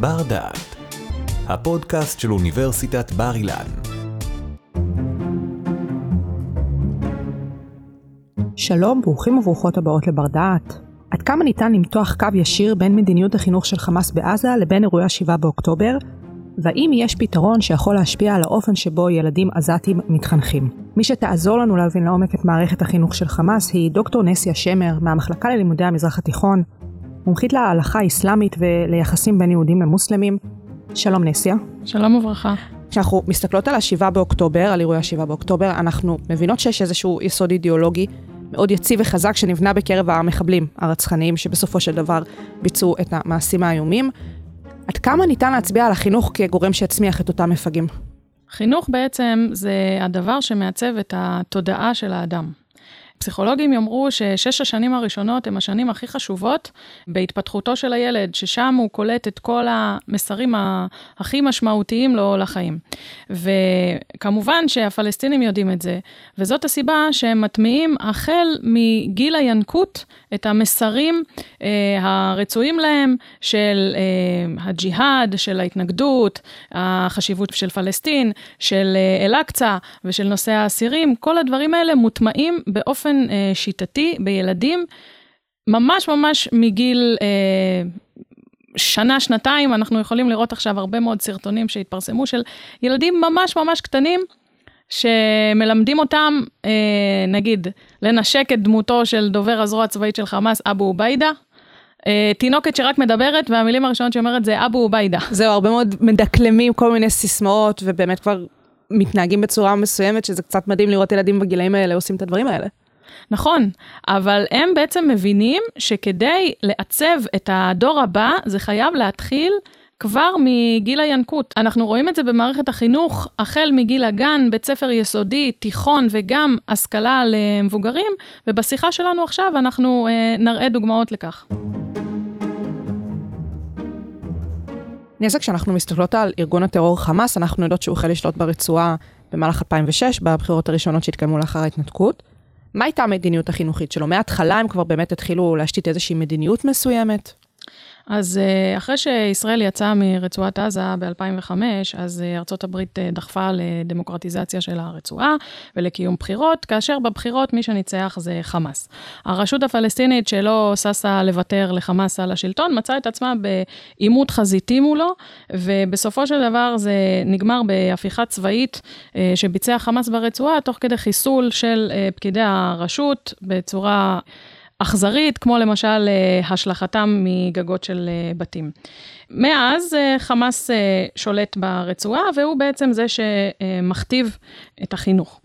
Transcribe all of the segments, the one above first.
בר דעת, הפודקאסט של אוניברסיטת בר אילן. שלום, ברוכים וברוכות הבאות לבר דעת. עד כמה ניתן למתוח קו ישיר בין מדיניות החינוך של חמאס בעזה לבין אירועי ה-7 באוקטובר, והאם יש פתרון שיכול להשפיע על האופן שבו ילדים עזתים מתחנכים. מי שתעזור לנו להבין לעומק את מערכת החינוך של חמאס היא דוקטור נסיה שמר מהמחלקה ללימודי המזרח התיכון, מומחית להלכה האסלאמית וליחסים בין יהודים למוסלמים. שלום נסיה. שלום וברכה. כשאנחנו מסתכלות על ה-7 באוקטובר, על אירועי ה-7 באוקטובר, אנחנו מבינות שיש איזשהו יסוד אידיאולוגי מאוד יציב וחזק שנבנה בקרב המחבלים הרצחניים שבסופו של דבר ביצעו את המעשים האיומים. עד כמה ניתן להצביע על החינוך כגורם שיצמיח את אותם מפגעים? חינוך בעצם זה הדבר שמעצב את התודעה של האדם. פסיכולוגים יאמרו ששש השנים הראשונות הן השנים הכי חשובות בהתפתחותו של הילד, ששם הוא קולט את כל המסרים הכי משמעותיים לו לחיים. וכמובן שהפלסטינים יודעים את זה, וזאת הסיבה שהם מטמיעים החל מגיל הינקות את המסרים אה, הרצויים להם של אה, הג'יהאד, של ההתנגדות, החשיבות של פלסטין, של אה, אל-אקצא ושל נושא האסירים, כל הדברים האלה מוטמעים באופן אה, שיטתי בילדים, ממש ממש מגיל... אה, שנה, שנתיים, אנחנו יכולים לראות עכשיו הרבה מאוד סרטונים שהתפרסמו של ילדים ממש ממש קטנים, שמלמדים אותם, אה, נגיד, לנשק את דמותו של דובר הזרוע הצבאית של חמאס, אבו עוביידה. אה, תינוקת שרק מדברת, והמילים הראשונות שאומרת זה אבו עוביידה. זהו, הרבה מאוד מדקלמים כל מיני סיסמאות, ובאמת כבר מתנהגים בצורה מסוימת, שזה קצת מדהים לראות ילדים בגילאים האלה עושים את הדברים האלה. נכון, אבל הם בעצם מבינים שכדי לעצב את הדור הבא, זה חייב להתחיל כבר מגיל הינקות. אנחנו רואים את זה במערכת החינוך, החל מגיל הגן, בית ספר יסודי, תיכון וגם השכלה למבוגרים, ובשיחה שלנו עכשיו אנחנו אה, נראה דוגמאות לכך. נזק, כשאנחנו מסתכלות על ארגון הטרור חמאס, אנחנו יודעות שהוא החל לשלוט ברצועה במהלך 2006, בבחירות הראשונות שהתקיימו לאחר ההתנתקות. מה הייתה המדיניות החינוכית שלו? מההתחלה הם כבר באמת התחילו להשתית איזושהי מדיניות מסוימת? אז אה, אחרי שישראל יצאה מרצועת עזה ב-2005, אז אה, ארצות הברית אה, דחפה לדמוקרטיזציה של הרצועה ולקיום בחירות, כאשר בבחירות מי שניצח זה חמאס. הרשות הפלסטינית שלא ששה לוותר לחמאס על השלטון, מצאה את עצמה בעימות חזיתי מולו, ובסופו של דבר זה נגמר בהפיכה צבאית שביצע חמאס ברצועה, תוך כדי חיסול של פקידי הרשות בצורה... אכזרית, כמו למשל אה, השלכתם מגגות של אה, בתים. מאז אה, חמאס שולט ברצועה, והוא בעצם זה שמכתיב את החינוך.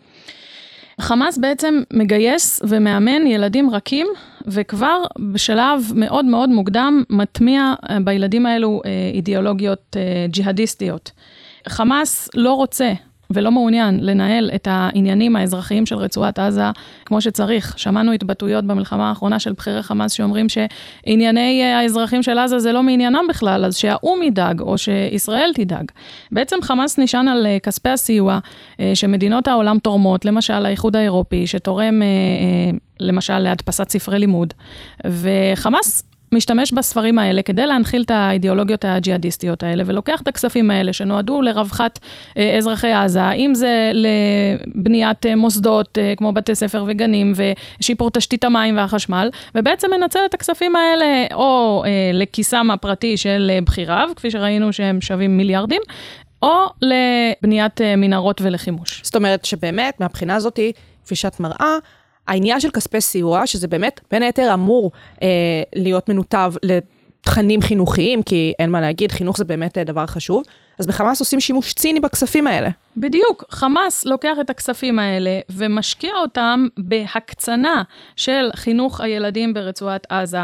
חמאס בעצם מגייס ומאמן ילדים רכים, וכבר בשלב מאוד מאוד מוקדם מטמיע בילדים האלו אידיאולוגיות ג'יהאדיסטיות. חמאס לא רוצה ולא מעוניין לנהל את העניינים האזרחיים של רצועת עזה כמו שצריך. שמענו התבטאויות במלחמה האחרונה של בכירי חמאס שאומרים שענייני אה, האזרחים של עזה זה לא מעניינם בכלל, אז שהאו"ם ידאג או שישראל תדאג. בעצם חמאס נשען על אה, כספי הסיוע אה, שמדינות העולם תורמות, למשל האיחוד האירופי, שתורם למשל להדפסת ספרי לימוד, וחמאס משתמש בספרים האלה כדי להנחיל את האידיאולוגיות הג'יהאדיסטיות האלה, ולוקח את הכספים האלה שנועדו לרווחת אה, אזרחי עזה, אם זה לבניית אה, מוסדות אה, כמו בתי ספר וגנים ושיפור תשתית המים והחשמל, ובעצם מנצל את הכספים האלה או לכיסם הפרטי של בחיריו, כפי שראינו שהם שווים מיליארדים, או לבניית מנהרות ולחימוש. זאת אומרת שבאמת, מהבחינה הזאת, כפי שאת מראה, העניין של כספי סיוע, שזה באמת בין היתר אמור אה, להיות מנותב לתכנים חינוכיים, כי אין מה להגיד, חינוך זה באמת אה, דבר חשוב, אז בחמאס עושים שימוש ציני בכספים האלה. בדיוק, חמאס לוקח את הכספים האלה ומשקיע אותם בהקצנה של חינוך הילדים ברצועת עזה,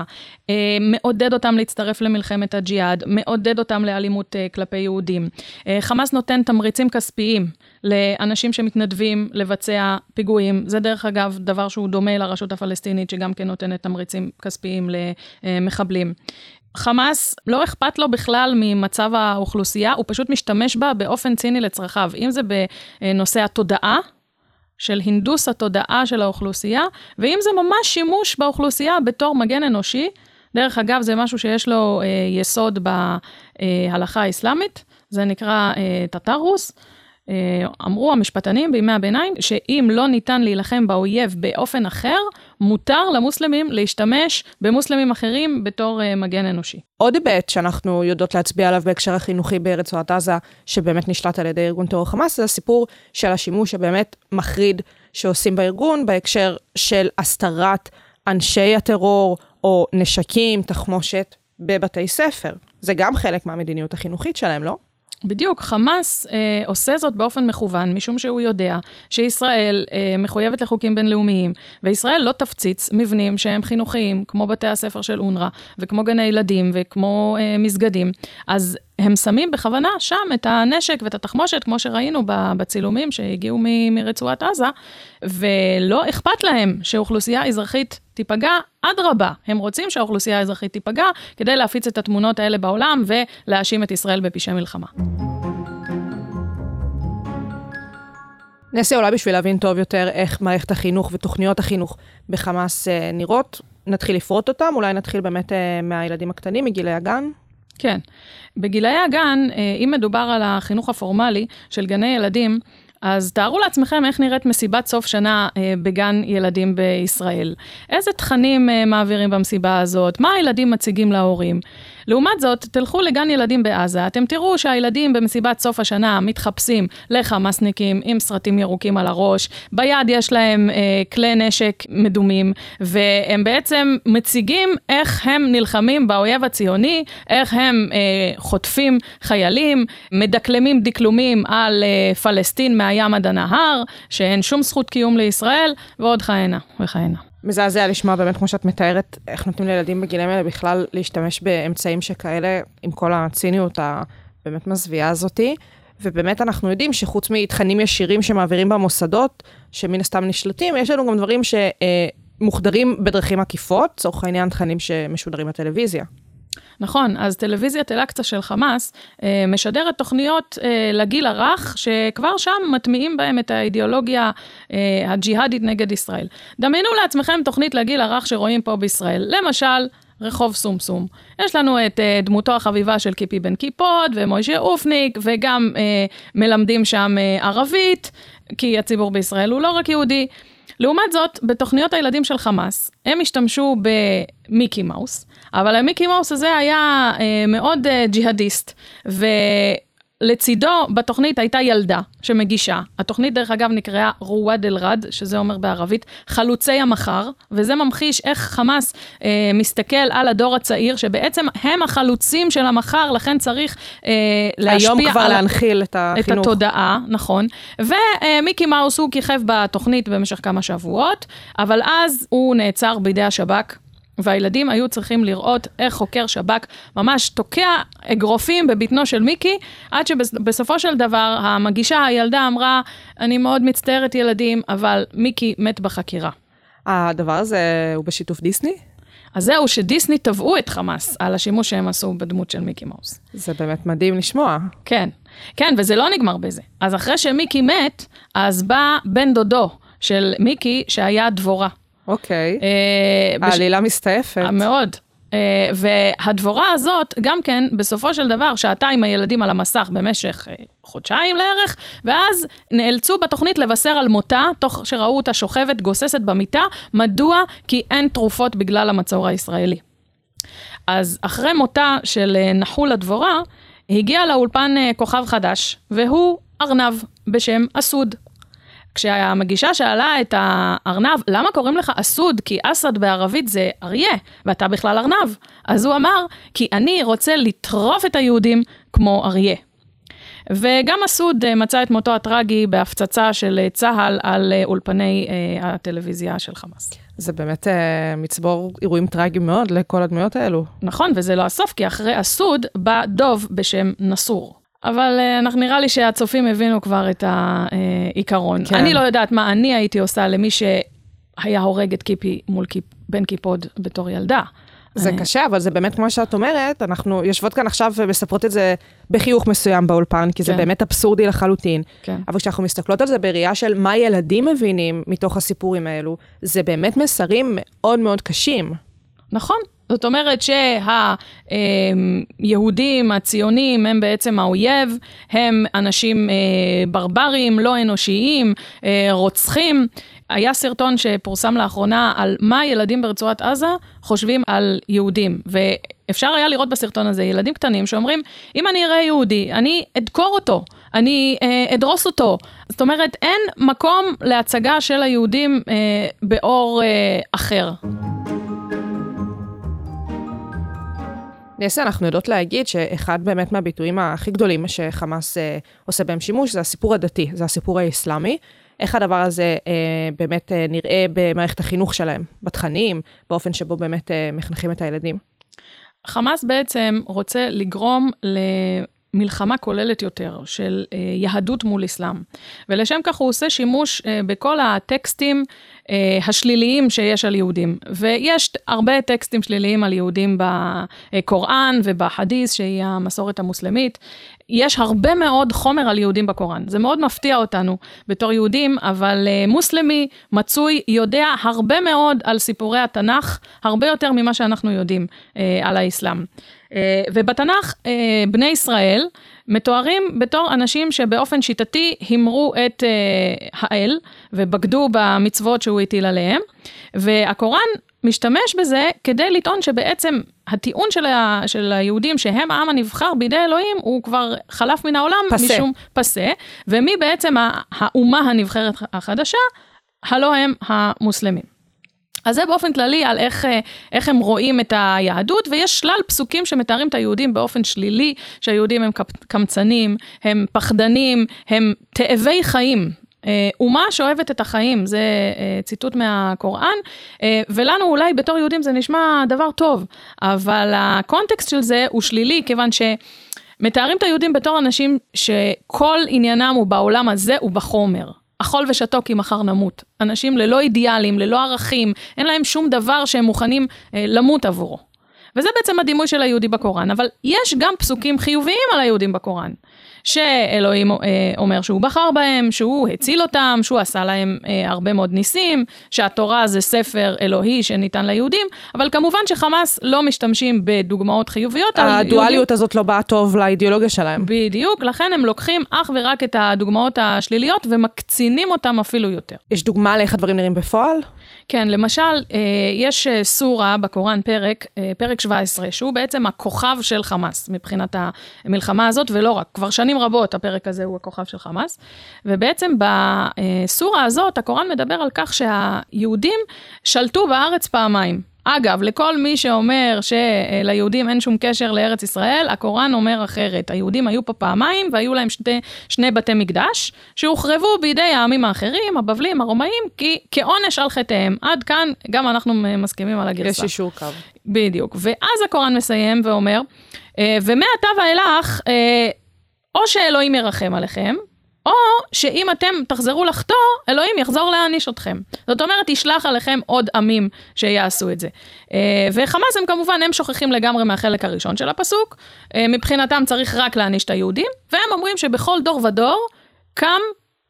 אה, מעודד אותם להצטרף למלחמת הג'יהאד, מעודד אותם לאלימות אה, כלפי יהודים. אה, חמאס נותן תמריצים כספיים לאנשים שמתנדבים לבצע פיגועים. זה דרך אגב דבר שהוא דומה לרשות הפלסטינית, שגם כן נותנת תמריצים כספיים למחבלים. חמאס, לא אכפת לו בכלל ממצב האוכלוסייה, הוא פשוט משתמש בה באופן ציני לצרכיו. אם זה בנושא התודעה, של הנדוס התודעה של האוכלוסייה, ואם זה ממש שימוש באוכלוסייה בתור מגן אנושי, דרך אגב, זה משהו שיש לו אה, יסוד בהלכה האסלאמית, זה נקרא אה, טטרוס. אה, אמרו המשפטנים בימי הביניים, שאם לא ניתן להילחם באויב באופן אחר, מותר למוסלמים להשתמש במוסלמים אחרים בתור אה, מגן אנושי. עוד היבט שאנחנו יודעות להצביע עליו בהקשר החינוכי ברצועת עזה, שבאמת נשלט על ידי ארגון טרור חמאס, זה הסיפור של השימוש הבאמת מחריד שעושים בארגון, בהקשר של הסתרת אנשי הטרור או נשקים, תחמושת, בבתי ספר. זה גם חלק מהמדיניות החינוכית שלהם, לא? בדיוק, חמאס אה, עושה זאת באופן מכוון, משום שהוא יודע שישראל אה, מחויבת לחוקים בינלאומיים, וישראל לא תפציץ מבנים שהם חינוכיים, כמו בתי הספר של אונר"א, וכמו גני ילדים, וכמו אה, מסגדים. אז הם שמים בכוונה שם את הנשק ואת התחמושת, כמו שראינו בצילומים שהגיעו מרצועת עזה, ולא אכפת להם שאוכלוסייה אזרחית תיפגע, אדרבה, הם רוצים שהאוכלוסייה האזרחית תיפגע, כדי להפיץ את התמונות האלה בעולם ולהאשים את ישראל בפשעי מלחמה. נסי, אולי בשביל להבין טוב יותר איך מערכת החינוך ותוכניות החינוך בחמאס אה, נראות, נתחיל לפרוט אותם, אולי נתחיל באמת אה, מהילדים הקטנים, מגילי הגן. כן. בגילאי הגן, אה, אם מדובר על החינוך הפורמלי של גני ילדים, אז תארו לעצמכם איך נראית מסיבת סוף שנה אה, בגן ילדים בישראל. איזה תכנים אה, מעבירים במסיבה הזאת, מה הילדים מציגים להורים. לעומת זאת, תלכו לגן ילדים בעזה, אתם תראו שהילדים במסיבת סוף השנה מתחפשים לחמאסניקים עם סרטים ירוקים על הראש, ביד יש להם אה, כלי נשק מדומים, והם בעצם מציגים איך הם נלחמים באויב הציוני, איך הם אה, חוטפים חיילים, מדקלמים דקלומים על אה, פלסטין מהים עד הנהר, שאין שום זכות קיום לישראל, ועוד כהנה וכהנה. מזעזע לשמוע באמת, כמו שאת מתארת, איך נותנים לילדים בגילים האלה בכלל להשתמש באמצעים שכאלה, עם כל הציניות הבאמת מזוויעה הזאתי. ובאמת אנחנו יודעים שחוץ מתכנים ישירים שמעבירים במוסדות, שמן הסתם נשלטים, יש לנו גם דברים שמוחדרים בדרכים עקיפות, לצורך העניין תכנים שמשודרים בטלוויזיה. נכון, אז טלוויזיית אל-אקצא של חמאס אה, משדרת תוכניות אה, לגיל הרך, שכבר שם מטמיעים בהם את האידיאולוגיה אה, הג'יהאדית נגד ישראל. דמיינו לעצמכם תוכנית לגיל הרך שרואים פה בישראל, למשל, רחוב סומסום. יש לנו את uh, דמותו החביבה של קיפי בן קיפוד ומוישה אופניק, וגם uh, מלמדים שם uh, ערבית, כי הציבור בישראל הוא לא רק יהודי. לעומת זאת, בתוכניות הילדים של חמאס, הם השתמשו במיקי מאוס, אבל המיקי מאוס הזה היה אה, מאוד אה, ג'יהאדיסט, ו... לצידו בתוכנית הייתה ילדה שמגישה. התוכנית דרך אגב נקראה רוואד אל-רד, שזה אומר בערבית חלוצי המחר, וזה ממחיש איך חמאס אה, מסתכל על הדור הצעיר, שבעצם הם החלוצים של המחר, לכן צריך אה, להשפיע היום כבר להנחיל את החינוך. את התודעה, נכון. ומיקי אה, מאוס הוא כיכב בתוכנית במשך כמה שבועות, אבל אז הוא נעצר בידי השב"כ. והילדים היו צריכים לראות איך חוקר שב"כ ממש תוקע אגרופים בבטנו של מיקי, עד שבסופו של דבר המגישה, הילדה אמרה, אני מאוד מצטערת ילדים, אבל מיקי מת בחקירה. הדבר הזה הוא בשיתוף דיסני? אז זהו, שדיסני תבעו את חמאס על השימוש שהם עשו בדמות של מיקי מאוס. זה באמת מדהים לשמוע. כן, כן, וזה לא נגמר בזה. אז אחרי שמיקי מת, אז בא בן דודו של מיקי, שהיה דבורה. אוקיי. אה, העלילה מסתעפת. מאוד. Uh, והדבורה הזאת, גם כן, בסופו של דבר, שעתה עם הילדים על המסך במשך חודשיים לערך, ואז נאלצו בתוכנית לבשר על מותה, תוך שראו אותה שוכבת, גוססת במיטה. מדוע? כי אין תרופות בגלל המצור הישראלי. אז אחרי מותה של נחול הדבורה, הגיע לאולפן כוכב חדש, והוא ארנב בשם אסוד. כשהמגישה שאלה את הארנב, למה קוראים לך אסוד? כי אסד בערבית זה אריה, ואתה בכלל ארנב. אז הוא אמר, כי אני רוצה לטרוף את היהודים כמו אריה. וגם אסוד אה, מצא את מותו הטרגי בהפצצה של אה, צה"ל על אה, אולפני הטלוויזיה של חמאס. זה באמת מצבור אירועים טרגיים מאוד לכל הדמויות האלו. נכון, וזה לא הסוף, כי אחרי אסוד בא דוב בשם נסור. אבל אנחנו נראה לי שהצופים הבינו כבר את העיקרון. כן. אני לא יודעת מה אני הייתי עושה למי שהיה הורג את קיפי מול קיפ, בן קיפוד בתור ילדה. זה אני... קשה, אבל זה באמת כמו שאת אומרת, אנחנו יושבות כאן עכשיו ומספרות את זה בחיוך מסוים באולפן, כי זה כן. באמת אבסורדי לחלוטין. כן. אבל כשאנחנו מסתכלות על זה בראייה של מה ילדים מבינים מתוך הסיפורים האלו, זה באמת מסרים מאוד מאוד קשים. נכון, זאת אומרת שהיהודים, הציונים, הם בעצם האויב, הם אנשים אה, ברברים, לא אנושיים, אה, רוצחים. היה סרטון שפורסם לאחרונה על מה ילדים ברצועת עזה חושבים על יהודים, ואפשר היה לראות בסרטון הזה ילדים קטנים שאומרים, אם אני אראה יהודי, אני אדקור אותו, אני אה, אדרוס אותו. זאת אומרת, אין מקום להצגה של היהודים אה, באור אה, אחר. נסה, אנחנו יודעות להגיד שאחד באמת מהביטויים הכי גדולים שחמאס אה, עושה בהם שימוש זה הסיפור הדתי, זה הסיפור האסלאמי. איך הדבר הזה אה, באמת אה, נראה במערכת החינוך שלהם, בתכנים, באופן שבו באמת אה, מחנכים את הילדים? חמאס בעצם רוצה לגרום למלחמה כוללת יותר של אה, יהדות מול אסלאם. ולשם כך הוא עושה שימוש אה, בכל הטקסטים אה, השליליים שיש על יהודים. ויש הרבה טקסטים שליליים על יהודים בקוראן ובחדיס, שהיא המסורת המוסלמית. יש הרבה מאוד חומר על יהודים בקוראן. זה מאוד מפתיע אותנו בתור יהודים, אבל uh, מוסלמי מצוי יודע הרבה מאוד על סיפורי התנ"ך, הרבה יותר ממה שאנחנו יודעים uh, על האסלאם. Uh, ובתנ"ך, בני ישראל מתוארים בתור אנשים שבאופן שיטתי הימרו את האל ובגדו במצוות שהוא הטיל עליהם, והקוראן משתמש בזה כדי לטעון שבעצם הטיעון של, ה, של היהודים שהם העם הנבחר בידי אלוהים, הוא כבר חלף מן העולם פסה. משום פסה, ומי בעצם האומה הנבחרת החדשה? הלא הם המוסלמים. אז זה באופן כללי על איך, איך הם רואים את היהדות, ויש שלל פסוקים שמתארים את היהודים באופן שלילי, שהיהודים הם קמצנים, הם פחדנים, הם תאבי חיים. אה, אומה שאוהבת את החיים, זה אה, ציטוט מהקוראן, אה, ולנו אולי בתור יהודים זה נשמע דבר טוב, אבל הקונטקסט של זה הוא שלילי, כיוון ש... מתארים את היהודים בתור אנשים שכל עניינם הוא בעולם הזה ובחומר. אכול ושתו כי מחר נמות. אנשים ללא אידיאלים, ללא ערכים, אין להם שום דבר שהם מוכנים אה, למות עבורו. וזה בעצם הדימוי של היהודי בקוראן, אבל יש גם פסוקים חיוביים על היהודים בקוראן. שאלוהים אה, אומר שהוא בחר בהם, שהוא הציל אותם, שהוא עשה להם אה, הרבה מאוד ניסים, שהתורה זה ספר אלוהי שניתן ליהודים, אבל כמובן שחמאס לא משתמשים בדוגמאות חיוביות. הדואליות יהודים... הזאת לא באה טוב לאידיאולוגיה שלהם. בדיוק, לכן הם לוקחים אך ורק את הדוגמאות השליליות ומקצינים אותם אפילו יותר. יש דוגמה לאיך הדברים נראים בפועל? כן, למשל, אה, יש אה, סורה בקוראן, פרק, אה, פרק 17, שהוא בעצם הכוכב של חמאס מבחינת המלחמה הזאת, ולא רק, כבר שנים רבות הפרק הזה הוא הכוכב של חמאס. ובעצם בסורה הזאת, הקוראן מדבר על כך שהיהודים שלטו בארץ פעמיים. אגב, לכל מי שאומר שליהודים אין שום קשר לארץ ישראל, הקוראן אומר אחרת. היהודים היו פה פעמיים והיו להם שני, שני בתי מקדש, שהוחרבו בידי העמים האחרים, הבבלים, הרומאים, כי, כעונש על חטאיהם. עד כאן גם אנחנו מסכימים על הגרסה. יש אישור קו. בדיוק. ואז הקוראן מסיים ואומר, אה, ומעתה ואילך, אה, או שאלוהים ירחם עליכם, או שאם אתם תחזרו לחטוא, אלוהים יחזור להעניש אתכם. זאת אומרת, ישלח עליכם עוד עמים שיעשו את זה. אה, וחמאס הם כמובן, הם שוכחים לגמרי מהחלק הראשון של הפסוק. אה, מבחינתם צריך רק להעניש את היהודים, והם אומרים שבכל דור ודור קם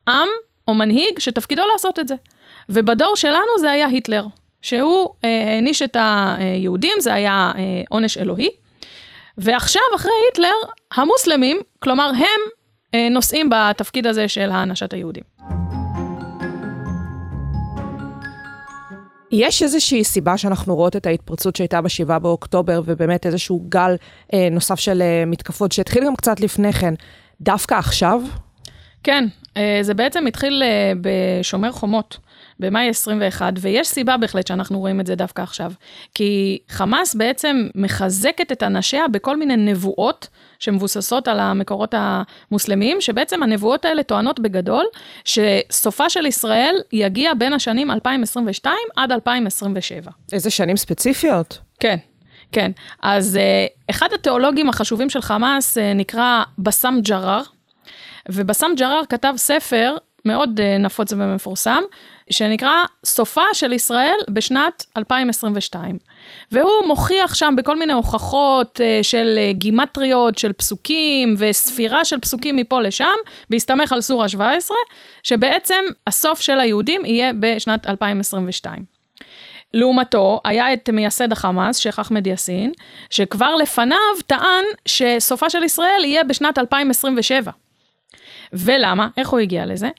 עם או מנהיג שתפקידו לעשות את זה. ובדור שלנו זה היה היטלר, שהוא אה, העניש את היהודים, זה היה עונש אלוהי. ועכשיו, אחרי היטלר, המוסלמים, כלומר הם נושאים בתפקיד הזה של הענשת היהודים. יש איזושהי סיבה שאנחנו רואות את ההתפרצות שהייתה ב-7 באוקטובר, ובאמת איזשהו גל אה, נוסף של אה, מתקפות שהתחיל גם קצת לפני כן, דווקא עכשיו? כן, אה, זה בעצם התחיל אה, בשומר חומות. במאי 21, ויש סיבה בהחלט שאנחנו רואים את זה דווקא עכשיו. כי חמאס בעצם מחזקת את אנשיה בכל מיני נבואות שמבוססות על המקורות המוסלמיים, שבעצם הנבואות האלה טוענות בגדול, שסופה של ישראל יגיע בין השנים 2022 עד 2027. איזה שנים ספציפיות? כן. כן, אז uh, אחד התיאולוגים החשובים של חמאס uh, נקרא בסאם ג'ראר, ובסאם ג'ראר כתב ספר מאוד uh, נפוץ ומפורסם, שנקרא סופה של ישראל בשנת 2022. והוא מוכיח שם בכל מיני הוכחות uh, של uh, גימטריות, של פסוקים וספירה של פסוקים מפה לשם, בהסתמך על סורה 17, שבעצם הסוף של היהודים יהיה בשנת 2022. לעומתו, היה את מייסד החמאס, שייח' אחמד יאסין, שכבר לפניו טען שסופה של ישראל יהיה בשנת 2027. ולמה? איך הוא הגיע לזה?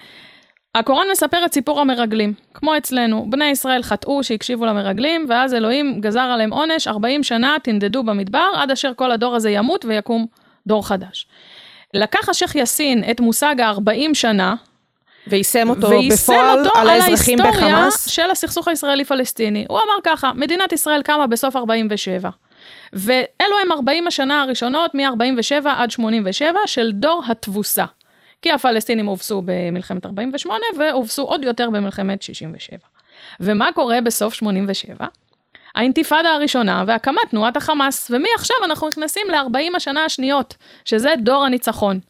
הקוראן מספר את סיפור המרגלים, כמו אצלנו, בני ישראל חטאו שהקשיבו למרגלים, ואז אלוהים גזר עליהם עונש, 40 שנה תנדדו במדבר, עד אשר כל הדור הזה ימות ויקום דור חדש. לקח השייח' יאסין את מושג ה-40 שנה, ויישם אותו בפועל אותו על האזרחים בחמאס. על ההיסטוריה של הסכסוך הישראלי-פלסטיני. הוא אמר ככה, מדינת ישראל קמה בסוף 47. ואלו הם 40 השנה הראשונות, מ-47 עד 87, של דור התבוסה. כי הפלסטינים הובסו במלחמת 48 והובסו עוד יותר במלחמת 67. ומה קורה בסוף 87? האינתיפאדה הראשונה והקמת תנועת החמאס, ומעכשיו אנחנו נכנסים ל-40 השנה השניות, שזה דור הניצחון.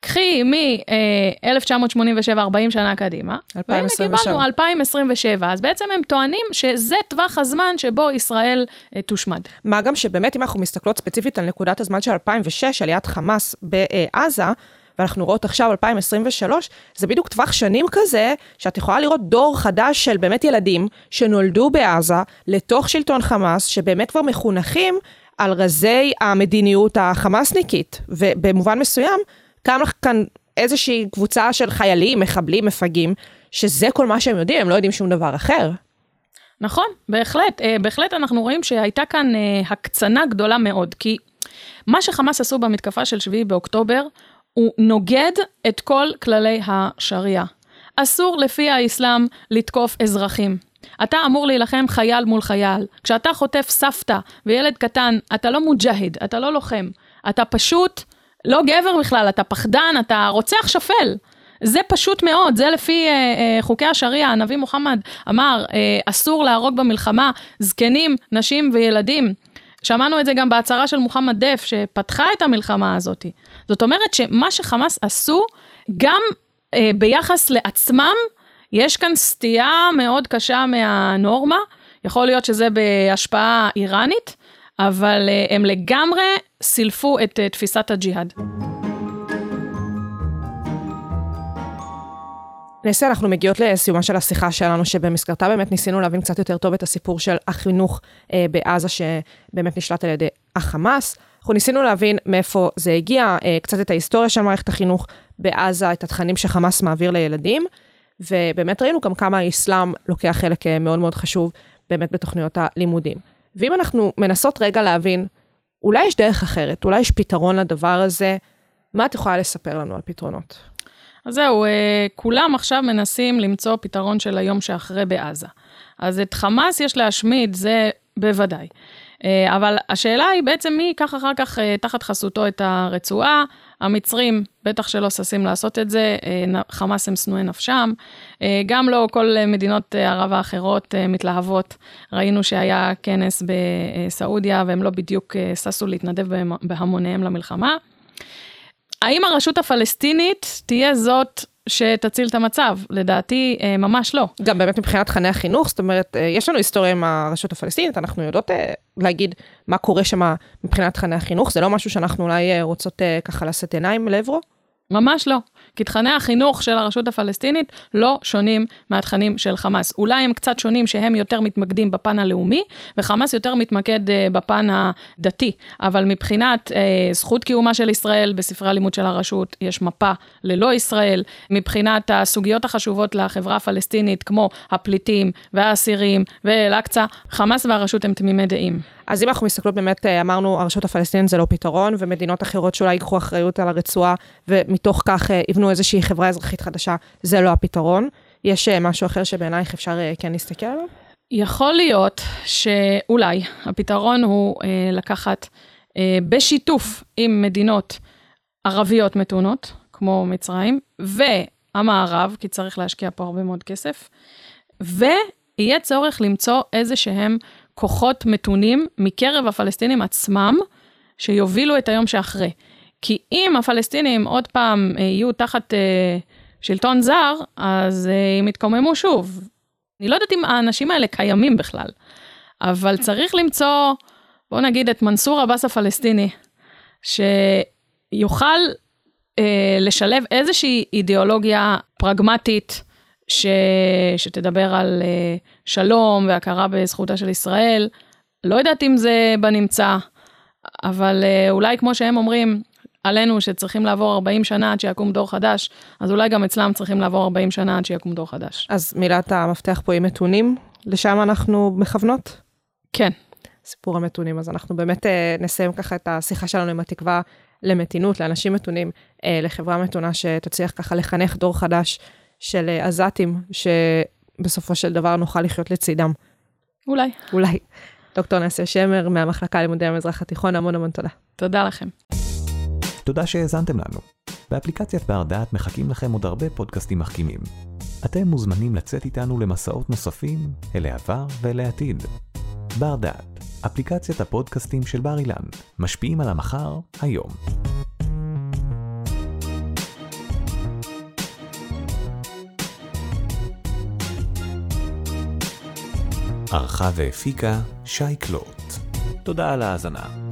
קחי מ-1987, 40 שנה קדימה, 2027. והנה קיבלנו 2027, אז בעצם הם טוענים שזה טווח הזמן שבו ישראל אה, תושמד. מה גם שבאמת אם אנחנו מסתכלות ספציפית על נקודת הזמן של 2006, עליית חמאס בעזה, ואנחנו רואות עכשיו 2023, זה בדיוק טווח שנים כזה, שאת יכולה לראות דור חדש של באמת ילדים שנולדו בעזה לתוך שלטון חמאס, שבאמת כבר מחונכים על רזי המדיניות החמאסניקית, ובמובן מסוים, קם לך כאן איזושהי קבוצה של חיילים, מחבלים, מפגעים, שזה כל מה שהם יודעים, הם לא יודעים שום דבר אחר. נכון, בהחלט, אה, בהחלט אנחנו רואים שהייתה כאן אה, הקצנה גדולה מאוד, כי מה שחמאס עשו במתקפה של 7 באוקטובר, הוא נוגד את כל כללי השריעה. אסור לפי האסלאם לתקוף אזרחים. אתה אמור להילחם חייל מול חייל. כשאתה חוטף סבתא וילד קטן, אתה לא מוג'הד, אתה לא לוחם. אתה פשוט לא גבר בכלל, אתה פחדן, אתה רוצח שפל. זה פשוט מאוד, זה לפי אה, אה, חוקי השריעה, הנביא מוחמד אמר, אה, אסור להרוג במלחמה זקנים, נשים וילדים. שמענו את זה גם בהצהרה של מוחמד דף, שפתחה את המלחמה הזאת. זאת אומרת שמה שחמאס עשו, גם אה, ביחס לעצמם, יש כאן סטייה מאוד קשה מהנורמה. יכול להיות שזה בהשפעה איראנית, אבל אה, הם לגמרי סילפו את אה, תפיסת הג'יהאד. נסה, אנחנו מגיעות לסיומה של השיחה שלנו, שבמסגרתה באמת ניסינו להבין קצת יותר טוב את הסיפור של החינוך אה, בעזה, שבאמת נשלט על ידי החמאס. אנחנו ניסינו להבין מאיפה זה הגיע, אה, קצת את ההיסטוריה של מערכת החינוך בעזה, את התכנים שחמאס מעביר לילדים, ובאמת ראינו גם כמה האסלאם לוקח חלק אה, מאוד מאוד חשוב באמת בתוכניות הלימודים. ואם אנחנו מנסות רגע להבין, אולי יש דרך אחרת, אולי יש פתרון לדבר הזה, מה את יכולה לספר לנו על פתרונות? אז זהו, אה, כולם עכשיו מנסים למצוא פתרון של היום שאחרי בעזה. אז את חמאס יש להשמיד, זה בוודאי. אה, אבל השאלה היא בעצם מי ייקח אחר כך אה, תחת חסותו את הרצועה. המצרים בטח שלא ששים לעשות את זה, חמאס הם שנואי נפשם. גם לא כל מדינות ערב האחרות מתלהבות. ראינו שהיה כנס בסעודיה והם לא בדיוק ששו להתנדב בהמוניהם למלחמה. האם הרשות הפלסטינית תהיה זאת שתציל את המצב? לדעתי, אה, ממש לא. גם באמת מבחינת תכני החינוך, זאת אומרת, אה, יש לנו היסטוריה עם הרשות הפלסטינית, אנחנו יודעות אה, להגיד מה קורה שם מבחינת תכני החינוך, זה לא משהו שאנחנו אולי רוצות ככה לשאת עיניים לעברו? ממש לא. כי תכני החינוך של הרשות הפלסטינית לא שונים מהתכנים של חמאס. אולי הם קצת שונים שהם יותר מתמקדים בפן הלאומי, וחמאס יותר מתמקד uh, בפן הדתי. אבל מבחינת uh, זכות קיומה של ישראל בספרי הלימוד של הרשות, יש מפה ללא ישראל. מבחינת הסוגיות החשובות לחברה הפלסטינית, כמו הפליטים והאסירים ואל-אקצא, חמאס והרשות הם תמימי דעים. אז אם אנחנו מסתכלות באמת, אה, אמרנו, הרשות הפלסטינית זה לא פתרון, ומדינות אחרות שאולי ייקחו אחריות על הרצועה, ומתוך כך אה, יבנו איזושהי חברה אזרחית חדשה, זה לא הפתרון. יש אה, משהו אחר שבעינייך אפשר כן להסתכל עליו? יכול להיות שאולי הפתרון הוא אה, לקחת אה, בשיתוף עם מדינות ערביות מתונות, כמו מצרים, והמערב, כי צריך להשקיע פה הרבה מאוד כסף, ויהיה צורך למצוא איזה שהם כוחות מתונים מקרב הפלסטינים עצמם, שיובילו את היום שאחרי. כי אם הפלסטינים עוד פעם אה, יהיו תחת אה, שלטון זר, אז אה, הם יתקוממו שוב. אני לא יודעת אם האנשים האלה קיימים בכלל, אבל צריך למצוא, בואו נגיד, את מנסור עבאס הפלסטיני, שיוכל אה, לשלב איזושהי אידיאולוגיה פרגמטית, ש... שתדבר על uh, שלום והכרה בזכותה של ישראל. לא יודעת אם זה בנמצא, אבל uh, אולי כמו שהם אומרים, עלינו שצריכים לעבור 40 שנה עד שיקום דור חדש, אז אולי גם אצלם צריכים לעבור 40 שנה עד שיקום דור חדש. אז מילת המפתח פה היא מתונים, לשם אנחנו מכוונות? כן. סיפור המתונים, אז אנחנו באמת אה, נסיים ככה את השיחה שלנו עם התקווה למתינות, לאנשים מתונים, אה, לחברה מתונה שתצליח ככה לחנך דור חדש של אה, עזתים, שבסופו של דבר נוכל לחיות לצידם. אולי. אולי. דוקטור נסיה שמר מהמחלקה ללימודי המזרח התיכון, המון המון תודה. תודה לכם. תודה שהאזנתם לנו. באפליקציית בר דעת מחכים לכם עוד הרבה פודקאסטים מחכימים. אתם מוזמנים לצאת איתנו למסעות נוספים אל העבר ואל העתיד. בר דעת, אפליקציית הפודקאסטים של בר אילן, משפיעים על המחר, היום. ערכה והפיקה שי קלוט. תודה על ההאזנה.